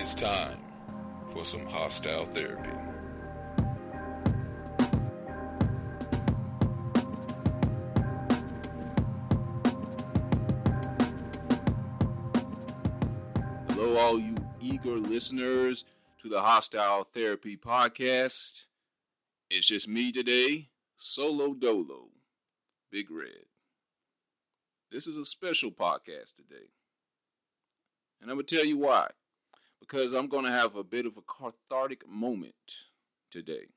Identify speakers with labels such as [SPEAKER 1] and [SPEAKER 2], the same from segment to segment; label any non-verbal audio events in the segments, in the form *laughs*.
[SPEAKER 1] It's time for some hostile therapy.
[SPEAKER 2] Hello, all you eager listeners to the Hostile Therapy Podcast. It's just me today, solo dolo, Big Red. This is a special podcast today. And I'm going to tell you why. Because I'm going to have a bit of a cathartic moment today.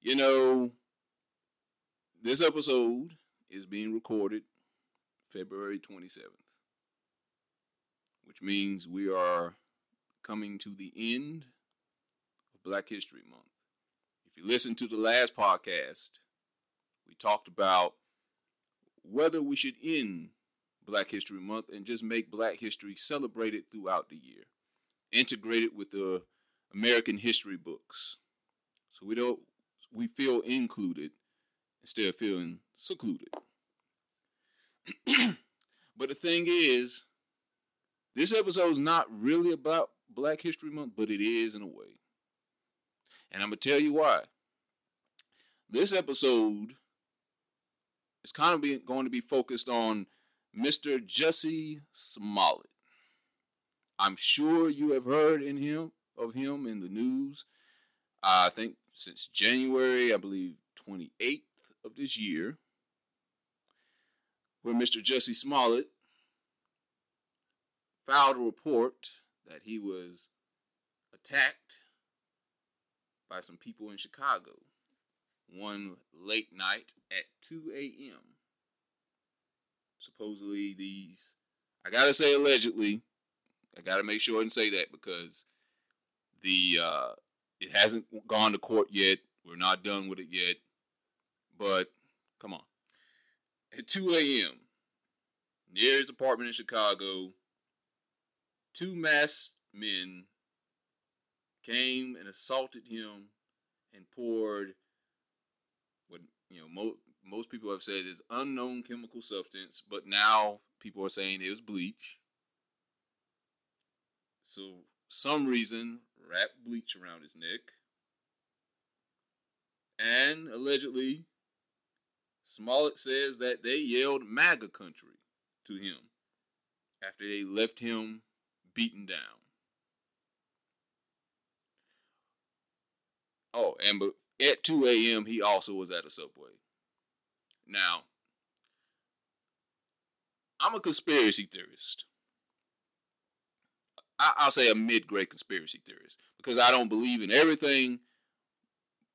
[SPEAKER 2] You know, this episode is being recorded February 27th which means we are coming to the end of Black History Month. If you listen to the last podcast, we talked about whether we should end Black History Month and just make Black history celebrated throughout the year, integrated with the American history books. So we don't we feel included instead of feeling secluded. *clears throat* but the thing is, this episode is not really about Black History Month, but it is in a way. And I'm to tell you why. This episode is kind of be, going to be focused on Mr. Jesse Smollett. I'm sure you have heard in him of him in the news. I think since January, I believe 28th of this year, where Mr. Jesse Smollett filed a report that he was attacked by some people in Chicago one late night at 2 a.m. Supposedly, these, I gotta say allegedly, I gotta make sure and say that because the, uh, it hasn't gone to court yet. We're not done with it yet. But, come on. At 2 a.m., near his apartment in Chicago, two masked men came and assaulted him and poured what you know mo- most people have said is unknown chemical substance, but now people are saying it was bleach. So some reason wrapped bleach around his neck. And allegedly, Smollett says that they yelled MAGA country to him after they left him beaten down. Oh, and but at 2 a.m. he also was at a subway. Now, I'm a conspiracy theorist. I, will say a mid-grade conspiracy theorist because I don't believe in everything,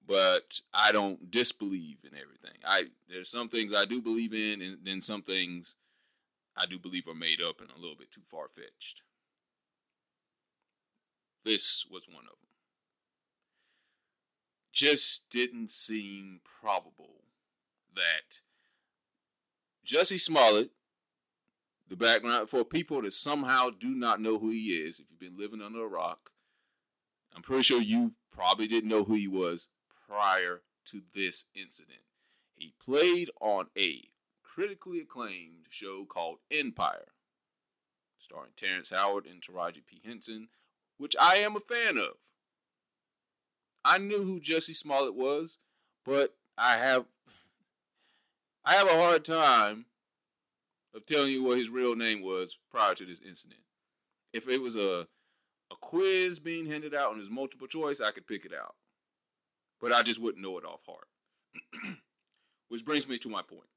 [SPEAKER 2] but I don't disbelieve in everything. I there's some things I do believe in, and then some things I do believe are made up and a little bit too far fetched. This was one of them. Just didn't seem probable that Jussie Smollett, the background for people that somehow do not know who he is, if you've been living under a rock, I'm pretty sure you probably didn't know who he was prior to this incident. He played on a critically acclaimed show called Empire, starring Terrence Howard and Taraji P. Henson, which I am a fan of. I knew who Jesse Smollett was, but I have I have a hard time of telling you what his real name was prior to this incident. If it was a a quiz being handed out and there's multiple choice, I could pick it out. But I just wouldn't know it off heart. *clears throat* Which brings me to my point.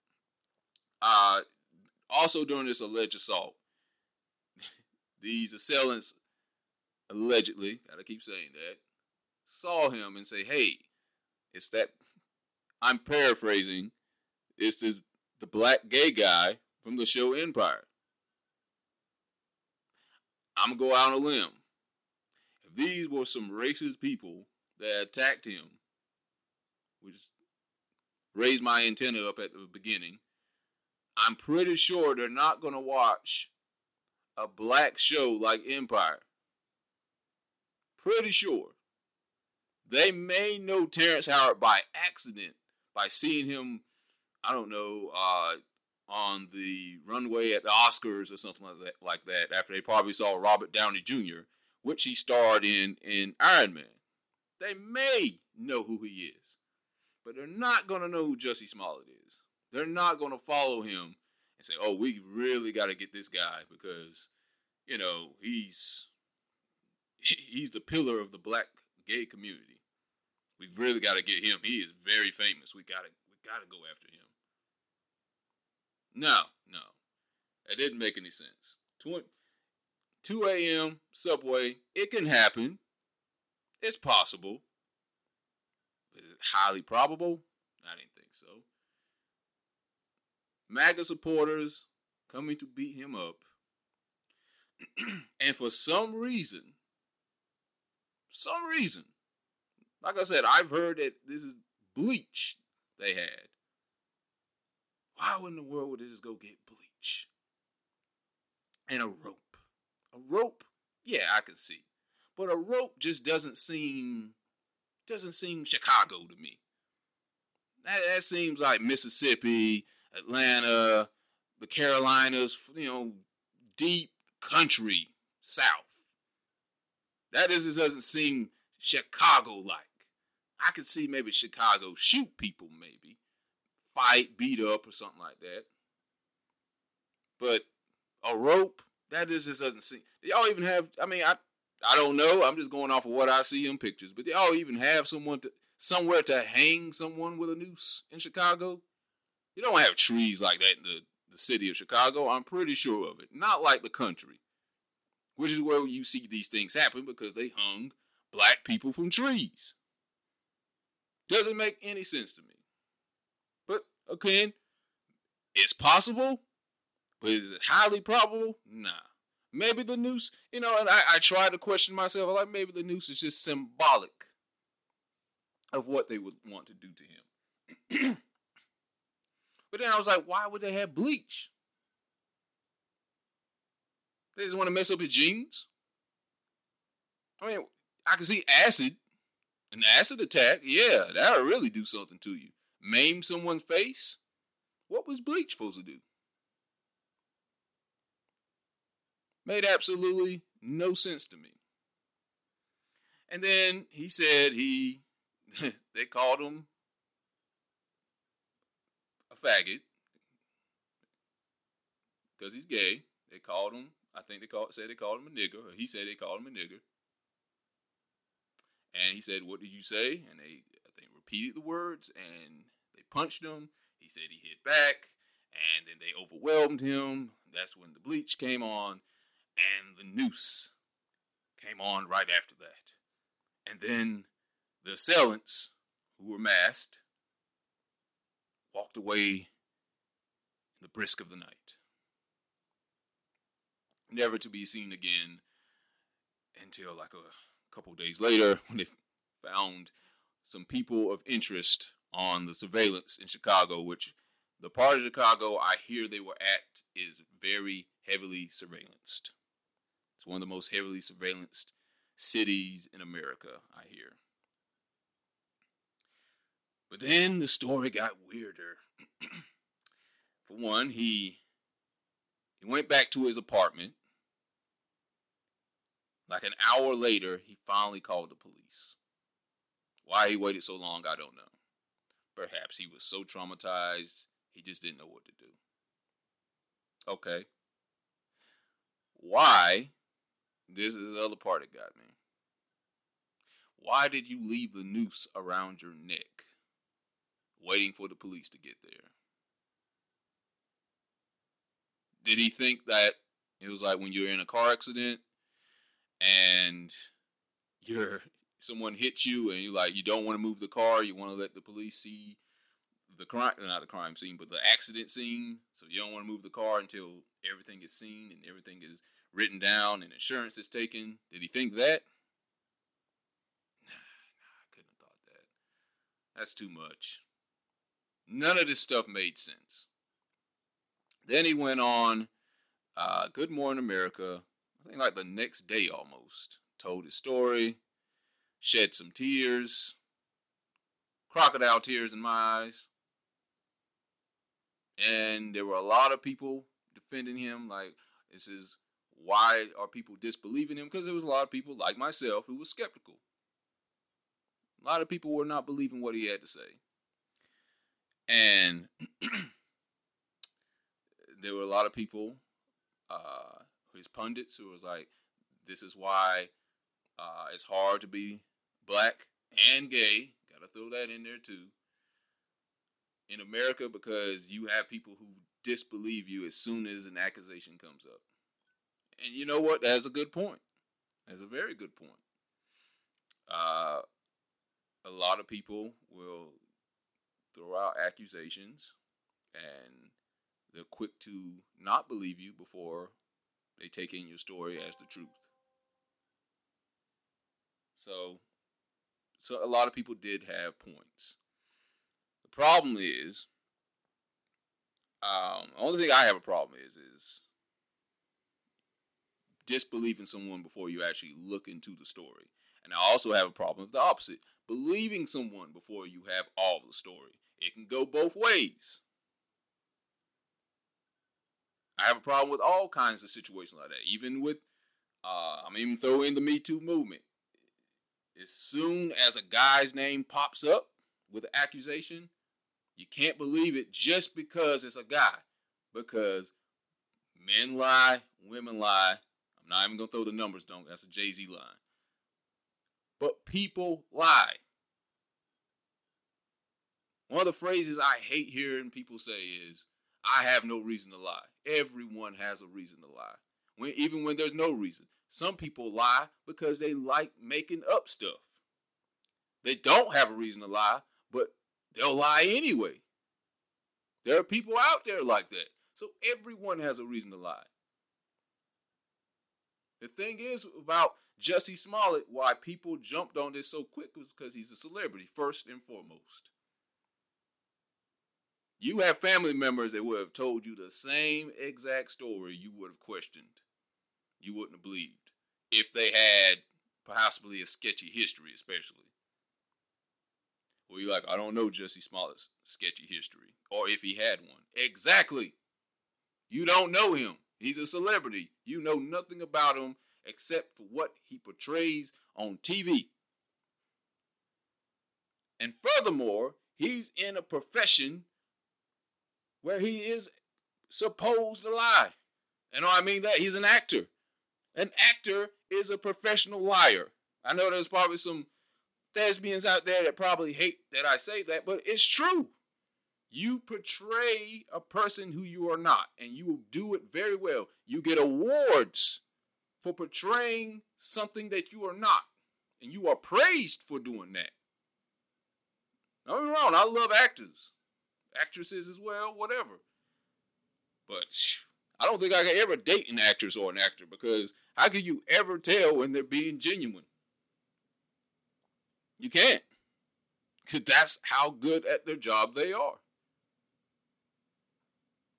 [SPEAKER 2] Uh, also during this alleged assault, *laughs* these assailants allegedly, gotta keep saying that, saw him and say, hey, it's that, I'm paraphrasing, it's this, the black gay guy from the show Empire. I'm gonna go out on a limb. If these were some racist people that attacked him, which raised my antenna up at the beginning, I'm pretty sure they're not gonna watch a black show like Empire. Pretty sure. They may know Terrence Howard by accident by seeing him, I don't know, uh, on the runway at the Oscars or something like that, like that. After they probably saw Robert Downey Jr., which he starred in in Iron Man. They may know who he is, but they're not going to know who Jussie Smollett is. They're not going to follow him and say, "Oh, we really got to get this guy because, you know, he's *laughs* he's the pillar of the black gay community. We've really got to get him. He is very famous. We got to we got to go after him." No, no. It didn't make any sense. 2 a.m. subway, it can happen. It's possible. Is it highly probable? I didn't think so. MAGA supporters coming to beat him up. *clears throat* and for some reason, some reason, like I said, I've heard that this is bleach they had. Why in the world would they just go get bleach? And a rope. A rope, yeah, I can see. But a rope just doesn't seem doesn't seem Chicago to me. That, that seems like Mississippi, Atlanta, the Carolinas, you know, deep country south. That is, doesn't seem Chicago like. I could see maybe Chicago shoot people, maybe fight, beat up, or something like that. But a rope, that is just doesn't seem. Y'all even have? I mean, I I don't know. I'm just going off of what I see in pictures. But y'all even have someone to somewhere to hang someone with a noose in Chicago? You don't have trees like that in the, the city of Chicago. I'm pretty sure of it. Not like the country, which is where you see these things happen because they hung black people from trees. Doesn't make any sense to me. Again, it's possible. But is it highly probable? Nah. Maybe the noose, you know, and I, I try to question myself, like maybe the noose is just symbolic of what they would want to do to him. *clears throat* but then I was like, why would they have bleach? They just want to mess up his jeans? I mean, I can see acid, an acid attack. Yeah, that'll really do something to you. Maim someone's face? What was bleach supposed to do? Made absolutely no sense to me. And then he said he *laughs* they called him a faggot because he's gay. They called him. I think they called said they called him a nigger. He said they called him a nigger. And he said, "What did you say?" And they I think repeated the words, and punched him. He said he hit back, and then they overwhelmed him. That's when the bleach came on, and the noose came on right after that. And then the assailants, who were masked, walked away in the brisk of the night, never to be seen again until like a couple days later when they found some people of interest on the surveillance in Chicago, which the part of Chicago I hear they were at is very heavily surveillanced. It's one of the most heavily surveillanced cities in America, I hear. But then the story got weirder. *clears throat* For one, he he went back to his apartment. Like an hour later, he finally called the police. Why he waited so long, I don't know. Perhaps he was so traumatized, he just didn't know what to do. Okay. Why? This is the other part that got me. Why did you leave the noose around your neck? waiting for the police to get there. Did he think that it was like when you're in a car accident and *laughs* you're someone hits you and you're like you don't want to move the car, you want to let the police see the crime not the crime scene, but the accident scene. So you don't want to move the car until everything is seen and everything is written down and insurance is taken. Did he think that? Nah, nah, I couldn't have thought that. That's too much. None of this stuff made sense. Then he went on uh, Good Morning America, I think like the next day almost, told his story, shed some tears, crocodile tears in my eyes. And there were a lot of people defending him, like, this is Why are people disbelieving him? Because there was a lot of people like myself who was skeptical. A lot of people were not believing what he had to say. And *clears throat* there were a lot of people, uh, his pundits, who was like, this is why uh, it's hard to be black and gay. Gotta throw that in there too. In America, because you have people who disbelieve you as soon as an accusation comes up. And you know what? That's a good point. That's a very good point. Uh, a lot of people will throw out accusations and they're quick to not believe you before they take in your story as the truth. So, so a lot of people did have points. The problem is, um, the only thing I have a problem is is disbelieving someone before you actually look into the story. And I also have a problem with the opposite, believing someone before you have all the story. It can go both ways. I have a problem with all kinds of situations like that. Even with, uh, I'm even throwing in the Me Too movement. As soon as a guy's name pops up with an accusation, you can't believe it just because it's a guy. Because men lie, women lie. I'm not even gonna throw the numbers Don't. That's a Jay Z line. But people lie. One of the phrases I hate hearing people say is, I have no reason to lie. Everyone has a reason to lie. When, even when there's no reason. Some people lie because they like making up stuff. They don't have a reason to lie, but they'll lie anyway. There are people out there like that. So everyone has a reason to lie. The thing is about Jussie Smollett, why people jumped on this so quick was because he's a celebrity, first and foremost. You have family members that would have told you the same exact story you would have questioned. You wouldn't have believed. If they had possibly a sketchy history, especially. Well, you're like, I don't know Jussie Smollett's sketchy history. Or if he had one. Exactly. You don't know him. He's a celebrity. You know nothing about him except for what he portrays on TV. And furthermore, he's in a profession where he is supposed to lie. And I mean that he's an actor. An actor is a professional liar. I know there's probably some thespians out there that probably hate that I say that, but it's true. You portray a person who you are not, and you will do it very well. You get awards for portraying something that you are not, and you are praised for doing that. Don't me wrong, I love actors actresses as well, whatever. But I don't think I could ever date an actress or an actor because how can you ever tell when they're being genuine? You can't. *laughs* Because that's how good at their job they are.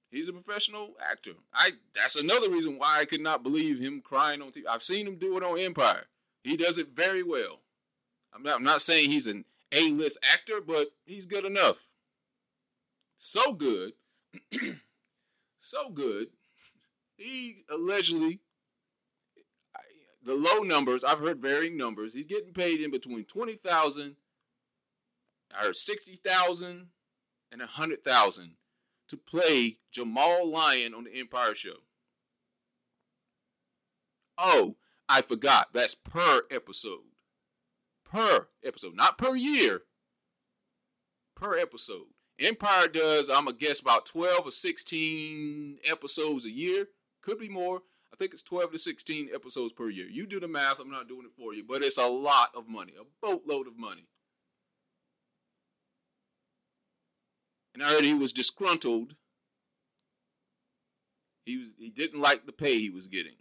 [SPEAKER 2] He's a professional actor. I that's another reason why I could not believe him crying on TV. I've seen him do it on Empire. He does it very well. I'm not, I'm not saying he's an A-list actor, but he's good enough so good, *clears throat* so good. He allegedly, the low numbers, I've heard varying numbers. He's getting paid in between twenty thousand, I heard sixty thousand, and a hundred thousand to play Jamal Lyon on the Empire Show. Oh, I forgot. That's per episode. Per episode, not per year. Per episode. Empire does, I'm gonna guess about 12 or 16 episodes a year. Could be more. I think it's 12 to 16 episodes per year. You do the math, I'm not doing it for you, but it's a lot of money, a boatload of money. And I heard he was disgruntled. He was he didn't like the pay he was getting.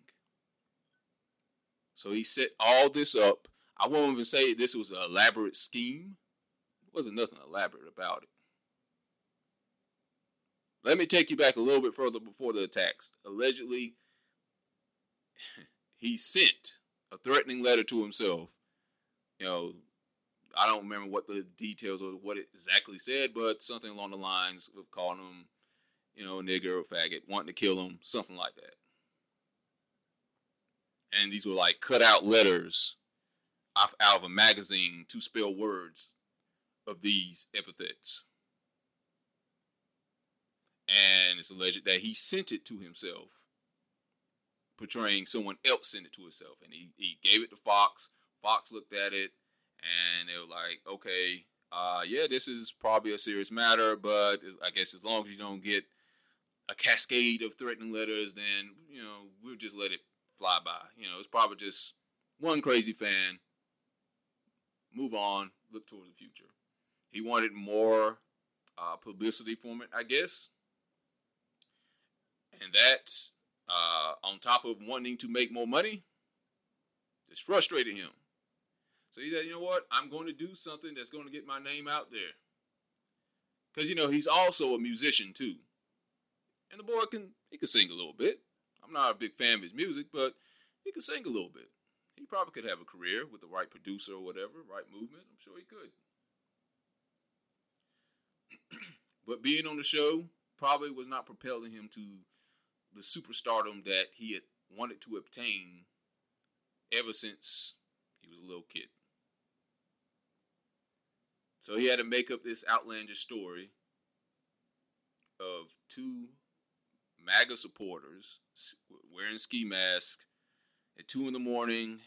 [SPEAKER 2] So he set all this up. I won't even say this was an elaborate scheme. There wasn't nothing elaborate about it. Let me take you back a little bit further before the attacks. Allegedly, *sighs* he sent a threatening letter to himself. You know, I don't remember what the details of what it exactly said, but something along the lines of calling him, you know, nigger or faggot, wanting to kill him, something like that. and these were like cut out letters off out of a magazine to spell words of these epithets. And it's alleged that he sent it to himself, portraying someone else sent it to himself. And he, he gave it to Fox. Fox looked at it and they were like, okay, uh, yeah, this is probably a serious matter, but I guess as long as you don't get a cascade of threatening letters, then, you know, we'll just let it fly by. You know, it's probably just one crazy fan. Move on, look towards the future. He wanted more uh, publicity from it, I guess. And that's uh, on top of wanting to make more money, it's frustrated him. So he said, you know what? I'm going to do something that's going to get my name out there. Because, you know, he's also a musician, too. And the boy can, he can sing a little bit. I'm not a big fan of his music, but he can sing a little bit. He probably could have a career with the right producer or whatever, right movement. I'm sure he could. *clears throat* but being on the show probably was not propelling him to the superstardom that he had wanted to obtain ever since he was a little kid. So he had to make up this outlandish story of two MAGA supporters wearing ski masks at two in the morning,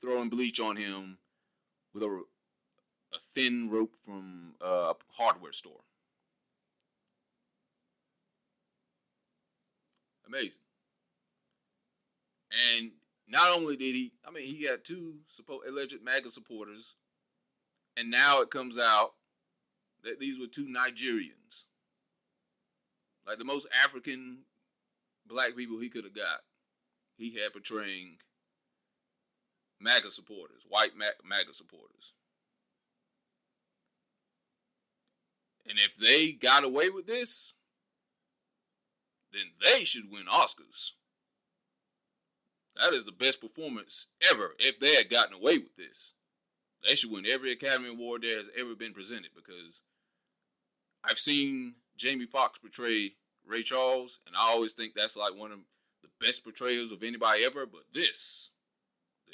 [SPEAKER 2] throwing bleach on him with a, a thin rope from uh, a hardware store. Amazing. And not only did he, I mean, he got two suppo- alleged MAGA supporters, and now it comes out that these were two Nigerians. Like the most African black people he could have got, he had portraying MAGA supporters, white MAGA supporters. And if they got away with this, then they should win Oscars. That is the best performance ever if they had gotten away with this. They should win every Academy Award there has ever been presented because I've seen Jamie Foxx portray Ray Charles, and I always think that's like one of the best portrayals of anybody ever. But this,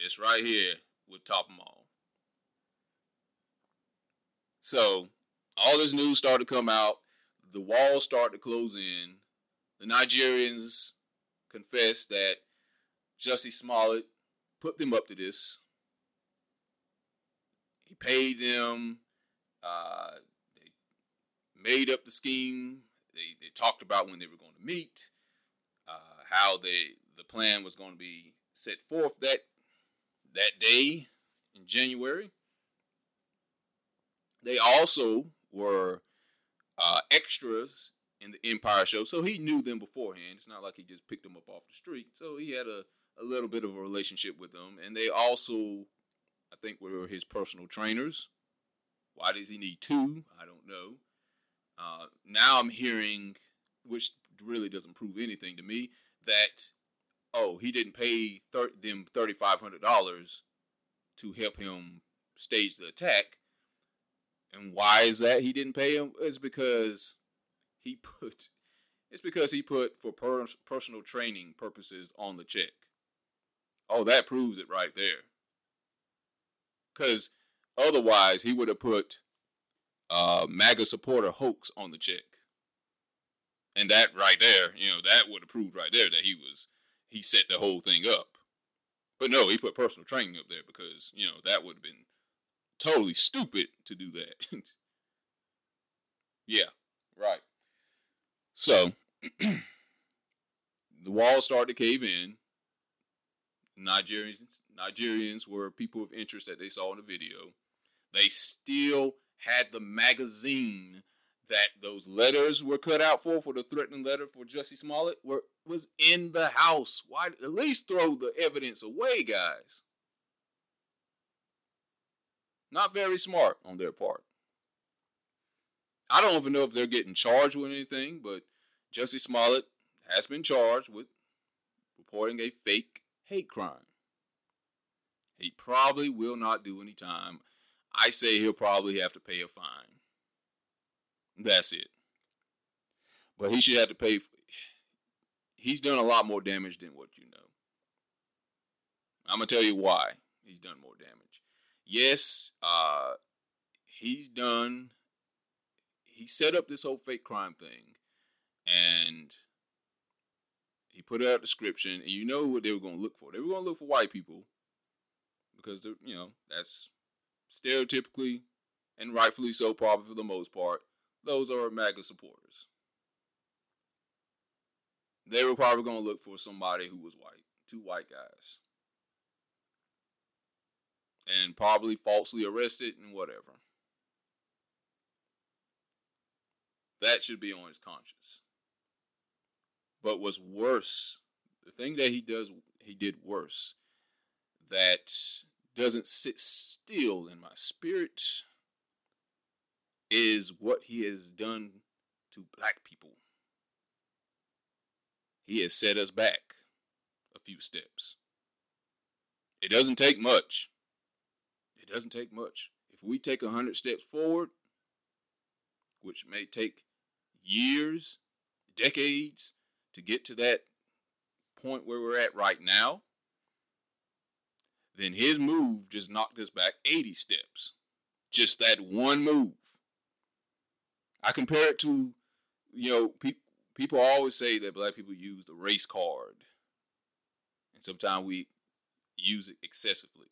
[SPEAKER 2] this right here, would top them all. So all this news started to come out. The walls started to close in. The Nigerians confessed that Jussie Smollett put them up to this. He paid them. Uh, they made up the scheme they, they talked about when they were going to meet, uh, how they the plan was going to be set forth that that day in January. They also were uh, extras in the Empire show, so he knew them beforehand. It's not like he just picked them up off the street. So he had a, a little bit of a relationship with them, and they also, I think, were his personal trainers. Why does he need two? I don't know. Uh, now I'm hearing, which really doesn't prove anything to me, that oh he didn't pay thir- them thirty five hundred dollars to help him stage the attack. And why is that he didn't pay him? It's because he put it's because he put for per- personal training purposes on the check. Oh, that proves it right there. Because otherwise, he would have put uh, MAGA supporter hoax on the check. And that right there, you know, that would have proved right there that he was, he set the whole thing up. But no, he put personal training up there because, you know, that would have been totally stupid to do that. *laughs* yeah, right. So, *clears throat* the walls started to cave in. Nigerians, Nigerians were people of interest that they saw in the video. They still had the magazine that those letters were cut out for, for the threatening letter for Jesse Smollett, were was in the house. Why at least throw the evidence away, guys? Not very smart on their part. I don't even know if they're getting charged with anything, but Jesse Smollett has been charged with reporting a fake hate crime. He probably will not do any time. I say he'll probably have to pay a fine. That's it. But he should have to pay. For, he's done a lot more damage than what you know. I'm gonna tell you why he's done more damage. Yes, uh, he's done. He set up this whole fake crime thing, and he put out a description, and you know what they were gonna look for. They were gonna look for white people because you know that's stereotypically and rightfully so, probably for the most part. Those are MAGA supporters. They were probably going to look for somebody who was white, two white guys, and probably falsely arrested and whatever. That should be on his conscience. But what's worse, the thing that he does, he did worse, that doesn't sit still in my spirit, is what he has done to black people. He has set us back a few steps. It doesn't take much. It doesn't take much. If we take a hundred steps forward, which may take years, decades to get to that point where we're at right now, then his move just knocked us back 80 steps. Just that one move. I compare it to, you know, pe- people always say that black people use the race card. And sometimes we use it excessively.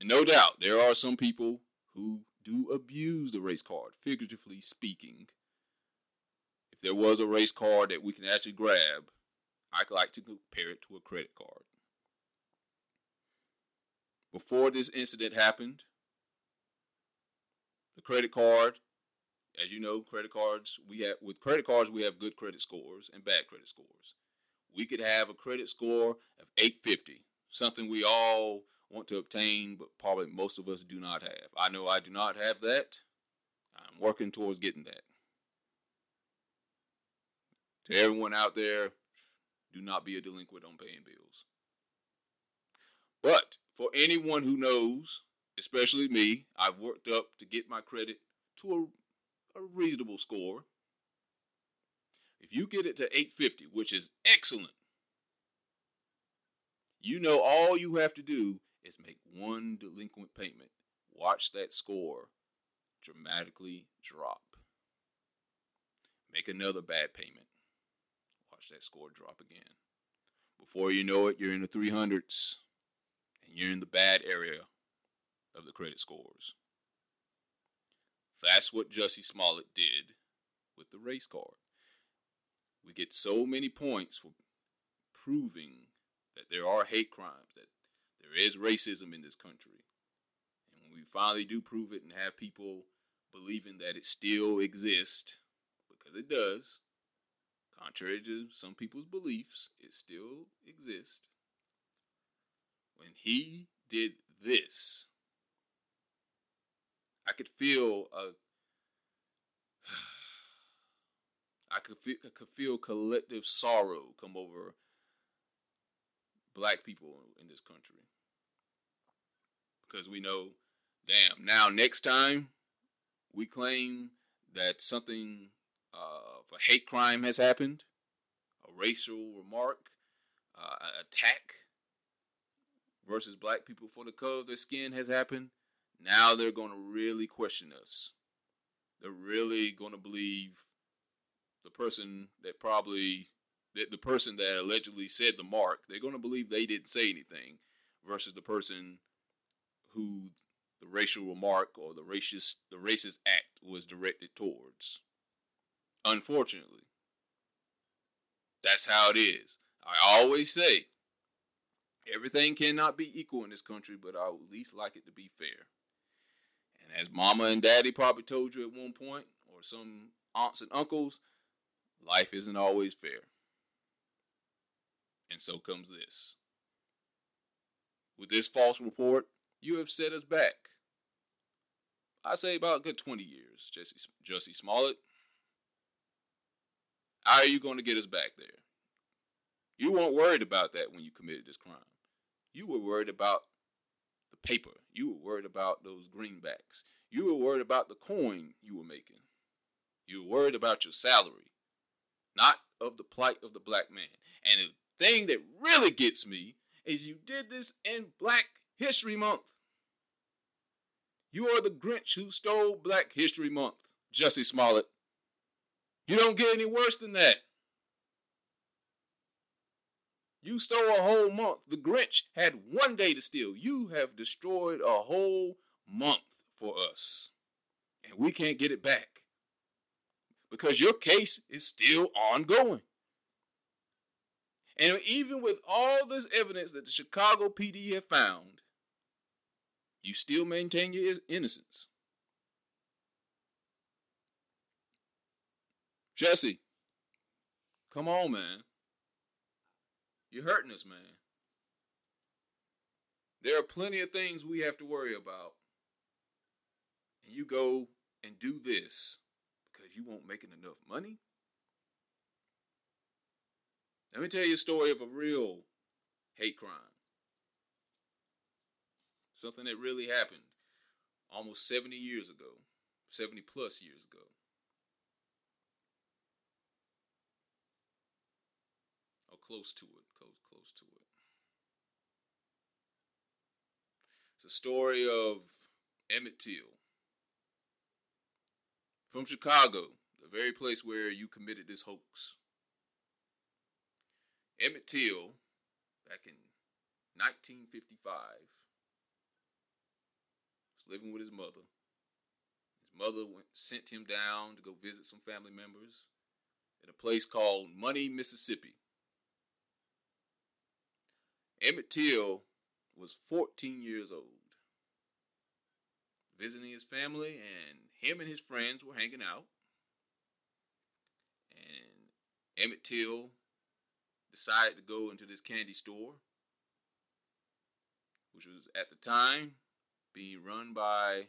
[SPEAKER 2] And no doubt, there are some people who do abuse the race card, figuratively speaking. If there was a race card that we can actually grab, I'd like to compare it to a credit card. Before this incident happened, the credit card, as you know, credit cards, we have with credit cards we have good credit scores and bad credit scores. We could have a credit score of 850, something we all want to obtain, but probably most of us do not have. I know I do not have that. I'm working towards getting that. To everyone out there, do not be a delinquent on paying bills. But for anyone who knows, especially me, I've worked up to get my credit to a, a reasonable score. If you get it to 850, which is excellent, you know all you have to do is make one delinquent payment. Watch that score dramatically drop. Make another bad payment. Watch that score drop again. Before you know it, you're in the 300s and you're in the bad area of the credit scores. That's what Jussie Smollett did with the race card. We get so many points for proving that there are hate crimes, that there is racism in this country. And when we finally do prove it and have people believing that it still exists, because it does, contrary to some people's beliefs, it still exists. When he did this, I could feel a *sighs* I could feel I could feel collective sorrow come over black people in this country. Because we know, damn, now next time we claim that something uh, a hate crime has happened, a racial remark, uh, attack versus black people for the color of their skin has happened, now they're going to really question us. They're really going to believe the person that probably the, the person that allegedly said the mark. They're going to believe they didn't say anything versus the person who the racial remark or the racist the racist act was directed towards. Unfortunately, that's how it is. I always say everything cannot be equal in this country, but I would at least like it to be fair And as mama and daddy probably told you at one point, or some aunts and uncles, life isn't always fair. And so comes this. With this false report, you have set us back. I say about a good 20 years, Jesse, Jussie Smollett. How are you going to get us back there? You weren't worried about that when you committed this crime. You were worried about the paper. You were worried about those greenbacks. You were worried about the coin you were making. You were worried about your salary, not of the plight of the black man. And the thing that really gets me is you did this in Black History Month. You are the Grinch who stole Black History Month, Jesse Smollett. You don't get any worse than that. You stole a whole month. The Grinch had one day to steal. You have destroyed a whole month for us. And we can't get it back. Because your case is still ongoing. And even with all this evidence that the Chicago PD have found, you still maintain your innocence. Jesse, come on, man. You're hurting us, man. There are plenty of things we have to worry about. And you go and do this because you won't making enough money? Let me tell you a story of a real hate crime. Something that really happened almost 70 years ago, 70 plus years ago. Or close to it, close, close to it. It's a story of Emmett Till from Chicago, the very place where you committed this hoax. Emmett Till, back in 1955, was living with his mother. His mother went, sent him down to go visit some family members at a place called Money, Mississippi. Emmett Till was 14 years old, visiting his family, and him and his friends were hanging out. And Emmett Till decided to go into this candy store, which was at the time being run by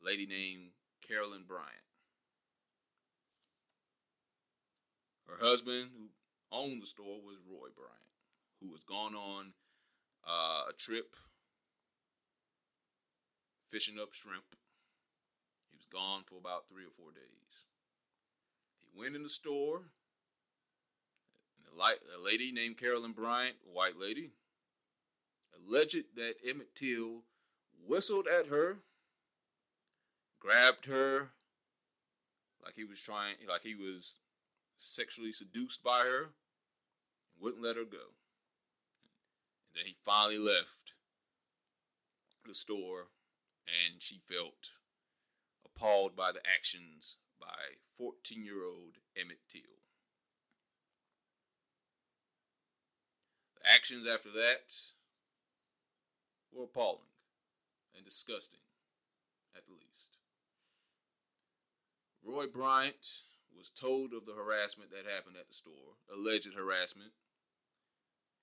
[SPEAKER 2] a lady named Carolyn Bryant. Her husband, who owned the store, was Roy Bryant, who was gone on uh, a trip fishing up shrimp. He was gone for about three or four days. He went in the store and a lady named Carolyn Bryant, a white lady, alleged that Emmett Till whistled at her, grabbed her like he was trying, like he was sexually seduced by her, and wouldn't let her go. And then he finally left the store, and she felt appalled by the actions by 14 year old Emmett Till. The actions after that were appalling and disgusting, at the least. Roy Bryant was told of the harassment that happened at the store, alleged harassment.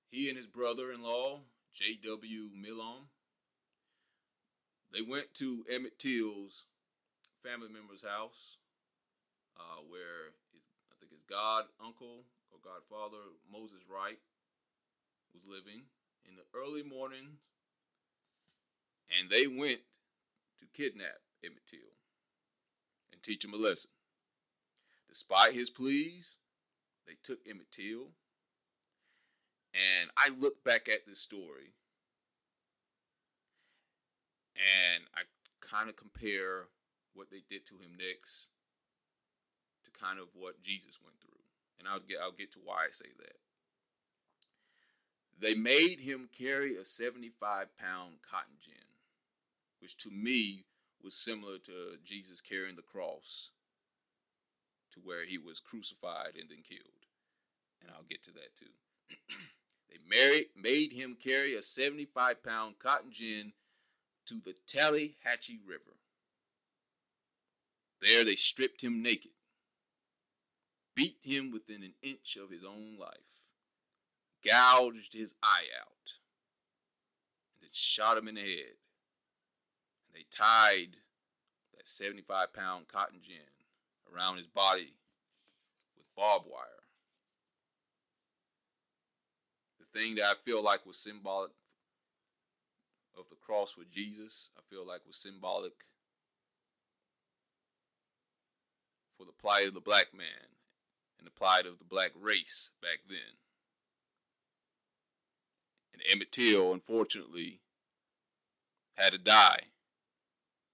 [SPEAKER 2] He and his brother in law, J.W. Milam, they went to Emmett Till's family member's house, uh, where I think his god uncle or godfather, Moses Wright, was living in the early mornings, and they went to kidnap Emmett Till and teach him a lesson. Despite his pleas, they took Emmett Till, and I look back at this story and I kind of compare what they did to him next to kind of what Jesus went through. And I'll get I'll get to why I say that. They made him carry a 75 pound cotton gin, which to me was similar to Jesus carrying the cross to where he was crucified and then killed. And I'll get to that too. *clears throat* they married, made him carry a 75 pound cotton gin to the Tallahatchie River. There they stripped him naked, beat him within an inch of his own life, gouged his eye out, and then shot him in the head. They tied that 75 pound cotton gin around his body with barbed wire. The thing that I feel like was symbolic of the cross with Jesus, I feel like was symbolic for the plight of the black man and the plight of the black race back then. And Emmett Till, unfortunately, had to die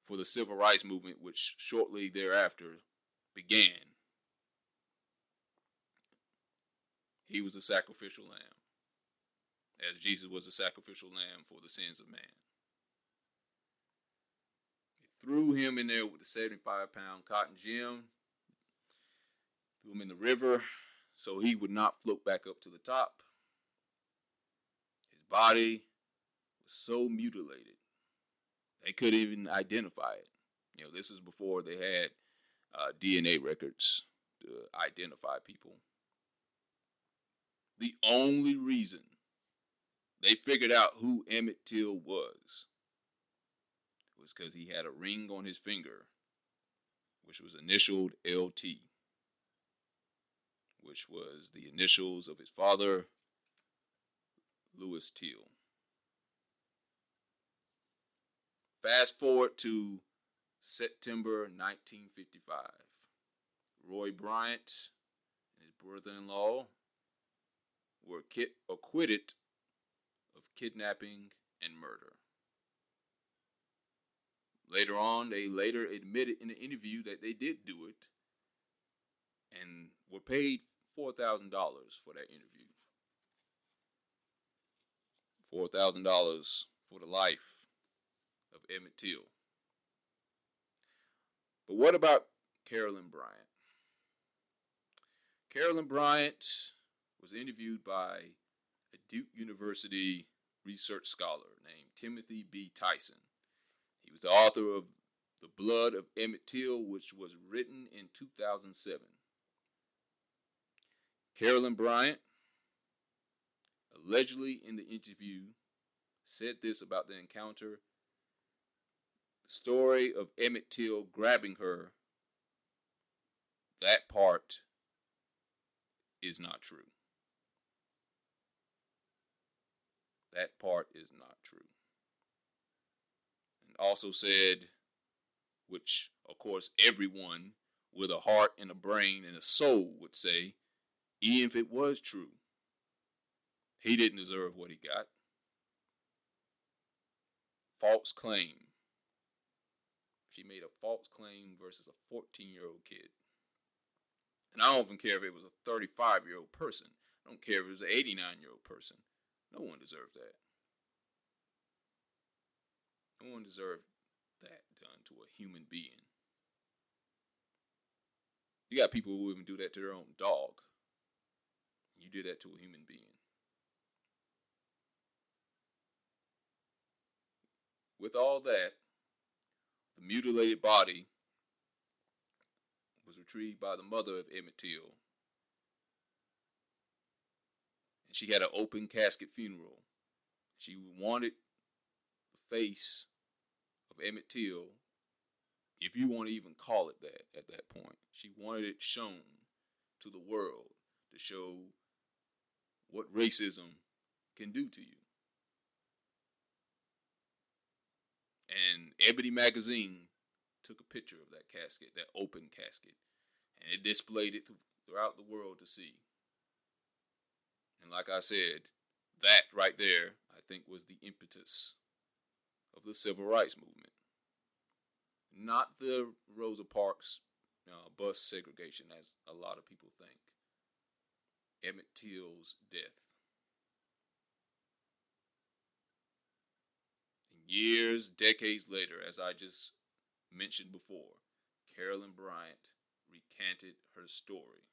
[SPEAKER 2] for the civil rights movement, which shortly thereafter began. He was a sacrificial lamb, as Jesus was a sacrificial lamb for the sins of man. They threw him in there with the 75 pound cotton gin, threw him in the river so he would not float back up to the top. His body was so mutilated they couldn't even identify it. You know, this is before they had uh, DNA records to identify people. The only reason they figured out who Emmett Till was was because he had a ring on his finger, which was initialed LT, which was the initials of his father, Louis Till. Fast forward to September 1955. Roy Bryant and his brother in law were acquitted of kidnapping and murder. Later on, they later admitted in an interview that they did do it and were paid $4,000 for that interview. $4,000 for the life of Emmett Till. But what about Carolyn Bryant? Carolyn Bryant was interviewed by a Duke University research scholar named Timothy B. Tyson. He was the author of The Blood of Emmett Till, which was written in 2007. Carolyn Bryant, allegedly in the interview, said this about the encounter story of Emmett Till grabbing her, that part is not true. That part is not true. And also said, which of course everyone with a heart and a brain and a soul would say, even if it was true, he didn't deserve what he got. False claim she made a false claim versus a 14 year old kid. And I don't even care if it was a 35 year old person. I don't care if it was an 89 year old person. No one deserved that. No one deserved that done to a human being. You got people who even do that to their own dog. You did that to a human being. With all that, the mutilated body was retrieved by the mother of Emmett Till. And she had an open casket funeral. She wanted the face of Emmett Till, if you want to even call it that at that point. She wanted it shown to the world to show what racism can do to you. And Ebony Magazine took a picture of that casket, that open casket, and it displayed it throughout the world to see. And like I said, that right there, I think, was the impetus of the civil rights movement. Not the Rosa Parks uh, bus segregation, as a lot of people think. Emmett Till's death. Years, decades later, as I just mentioned before, Carolyn Bryant recanted her story.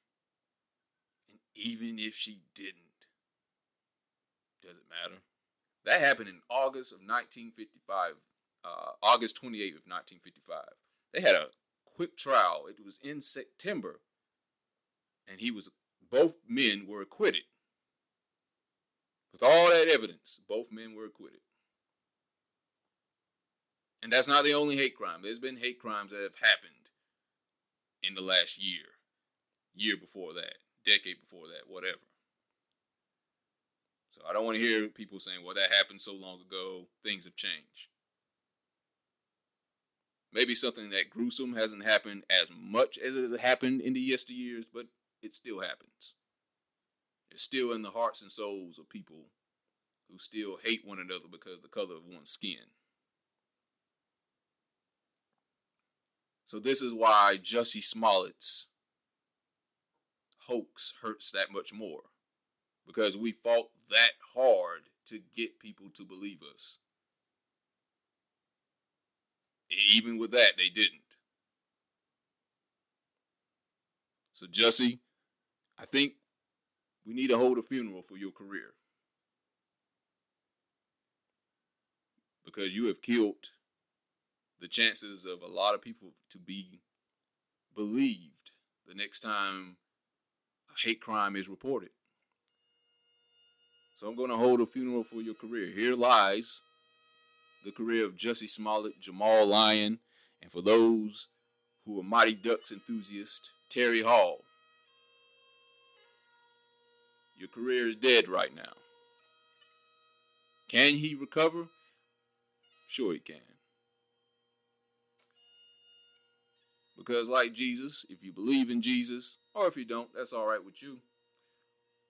[SPEAKER 2] And even if she didn't, does it matter? That happened in August of 1955, uh, August 28th of 1955. They had a quick trial. It was in September, and he was both men were acquitted. With all that evidence, both men were acquitted. And that's not the only hate crime. There's been hate crimes that have happened in the last year, year before that, decade before that, whatever. So I don't want to hear people saying, well, that happened so long ago, things have changed. Maybe something that gruesome hasn't happened as much as it has happened in the yesteryears, but it still happens. It's still in the hearts and souls of people who still hate one another because of the color of one's skin. So this is why Jussie Smollett's hoax hurts that much more. Because we fought that hard to get people to believe us. even with that, they didn't. So, Jussie, I think we need to hold a funeral for your career. Because you have killed the chances of a lot of people to be believed the next time a hate crime is reported. So I'm going to hold a funeral for your career. Here lies the career of Jussie Smollett, Jamal Lyon, and for those who are Mighty Ducks enthusiasts, Terry Hall. Your career is dead right now. Can he recover? Sure, he can. Because, like Jesus, if you believe in Jesus, or if you don't, that's all right with you.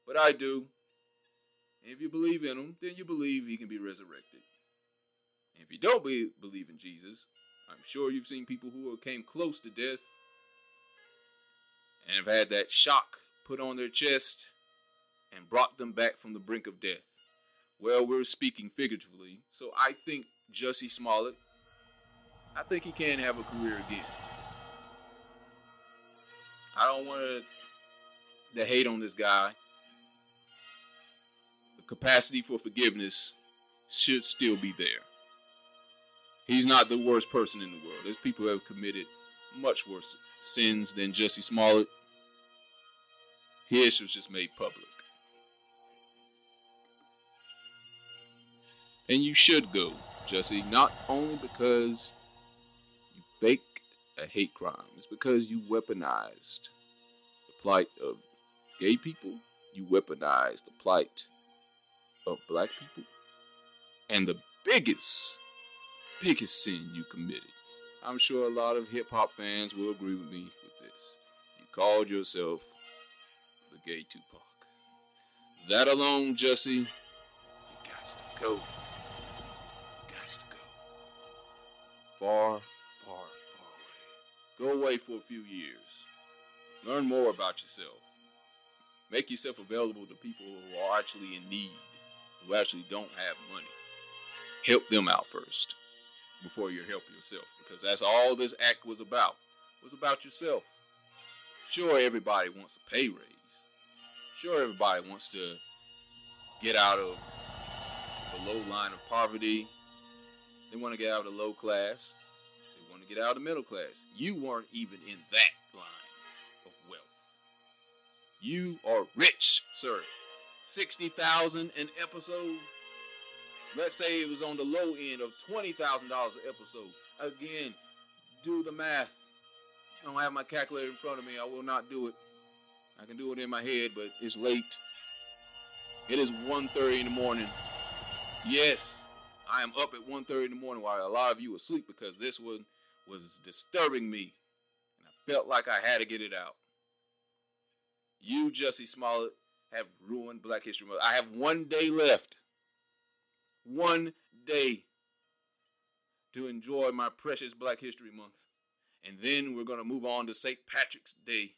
[SPEAKER 2] But I do. And if you believe in him, then you believe he can be resurrected. And if you don't be, believe in Jesus, I'm sure you've seen people who came close to death and have had that shock put on their chest and brought them back from the brink of death. Well, we're speaking figuratively, so I think Jussie Smollett, I think he can have a career again. I don't want to hate on this guy. The capacity for forgiveness should still be there. He's not the worst person in the world. There's people who have committed much worse sins than Jussie Smollett. His was just made public. And you should go, Jussie, not only because you faked a hate crime, it's because you weaponized the plight of gay people, you weaponized the plight of black people, and the biggest, biggest sin you committed. I'm sure a lot of hip hop fans will agree with me with this. You called yourself the gay Tupac. That alone, Jussie, you got to go. You got to go. Far. Go away for a few years. Learn more about yourself. Make yourself available to people who are actually in need, who actually don't have money. Help them out first before you help yourself, because that's all this act was about. It was about yourself. Sure, everybody wants a pay raise. Sure, everybody wants to get out of the low line of poverty. They want to get out of the low class. Get out of the middle class. You weren't even in that line of wealth. You are rich, sir. 60,000 an episode. Let's say it was on the low end of $20,000 an episode. Again, do the math. I don't have my calculator in front of me. I will not do it. I can do it in my head, but it's late. It is 1.30 in the morning. Yes, I am up at 1.30 in the morning while a lot of you are asleep because this one was disturbing me. And I felt like I had to get it out. You, Jussie Smollett, have ruined Black History Month. I have one day left. One day to enjoy my precious Black History Month. And then we're going to move on to St. Patrick's Day.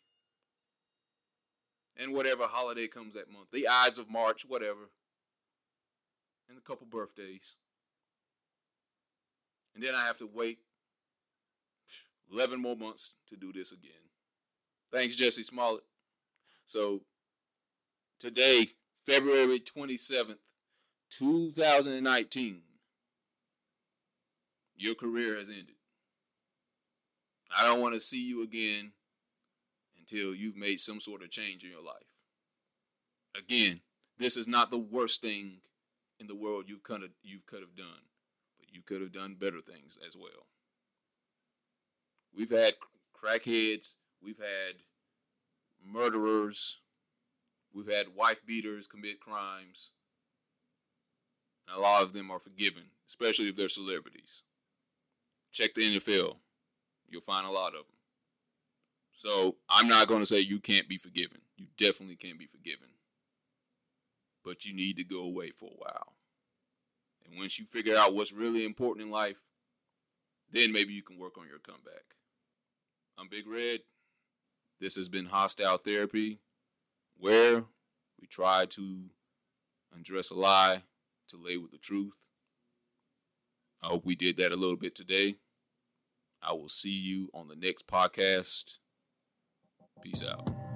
[SPEAKER 2] And whatever holiday comes that month. The Ides of March, whatever. And a couple birthdays. And then I have to wait 11 more months to do this again. Thanks, Jussie Smollett. So today, February 27th, 2019, your career has ended. I don't want to see you again until you've made some sort of change in your life. Again, this is not the worst thing in the world you could have you could have done, but you could have done better things as well. We've had crackheads, we've had murderers, we've had wife beaters commit crimes. And a lot of them are forgiven, especially if they're celebrities. Check the NFL. You'll find a lot of them. So I'm not going to say you can't be forgiven. You definitely can't be forgiven. But you need to go away for a while. And once you figure out what's really important in life, then maybe you can work on your comeback. I'm Big Red. This has been Hostile Therapy, where we try to undress a lie to lay with the truth. I hope we did that a little bit today. I will see you on the next podcast. Peace out.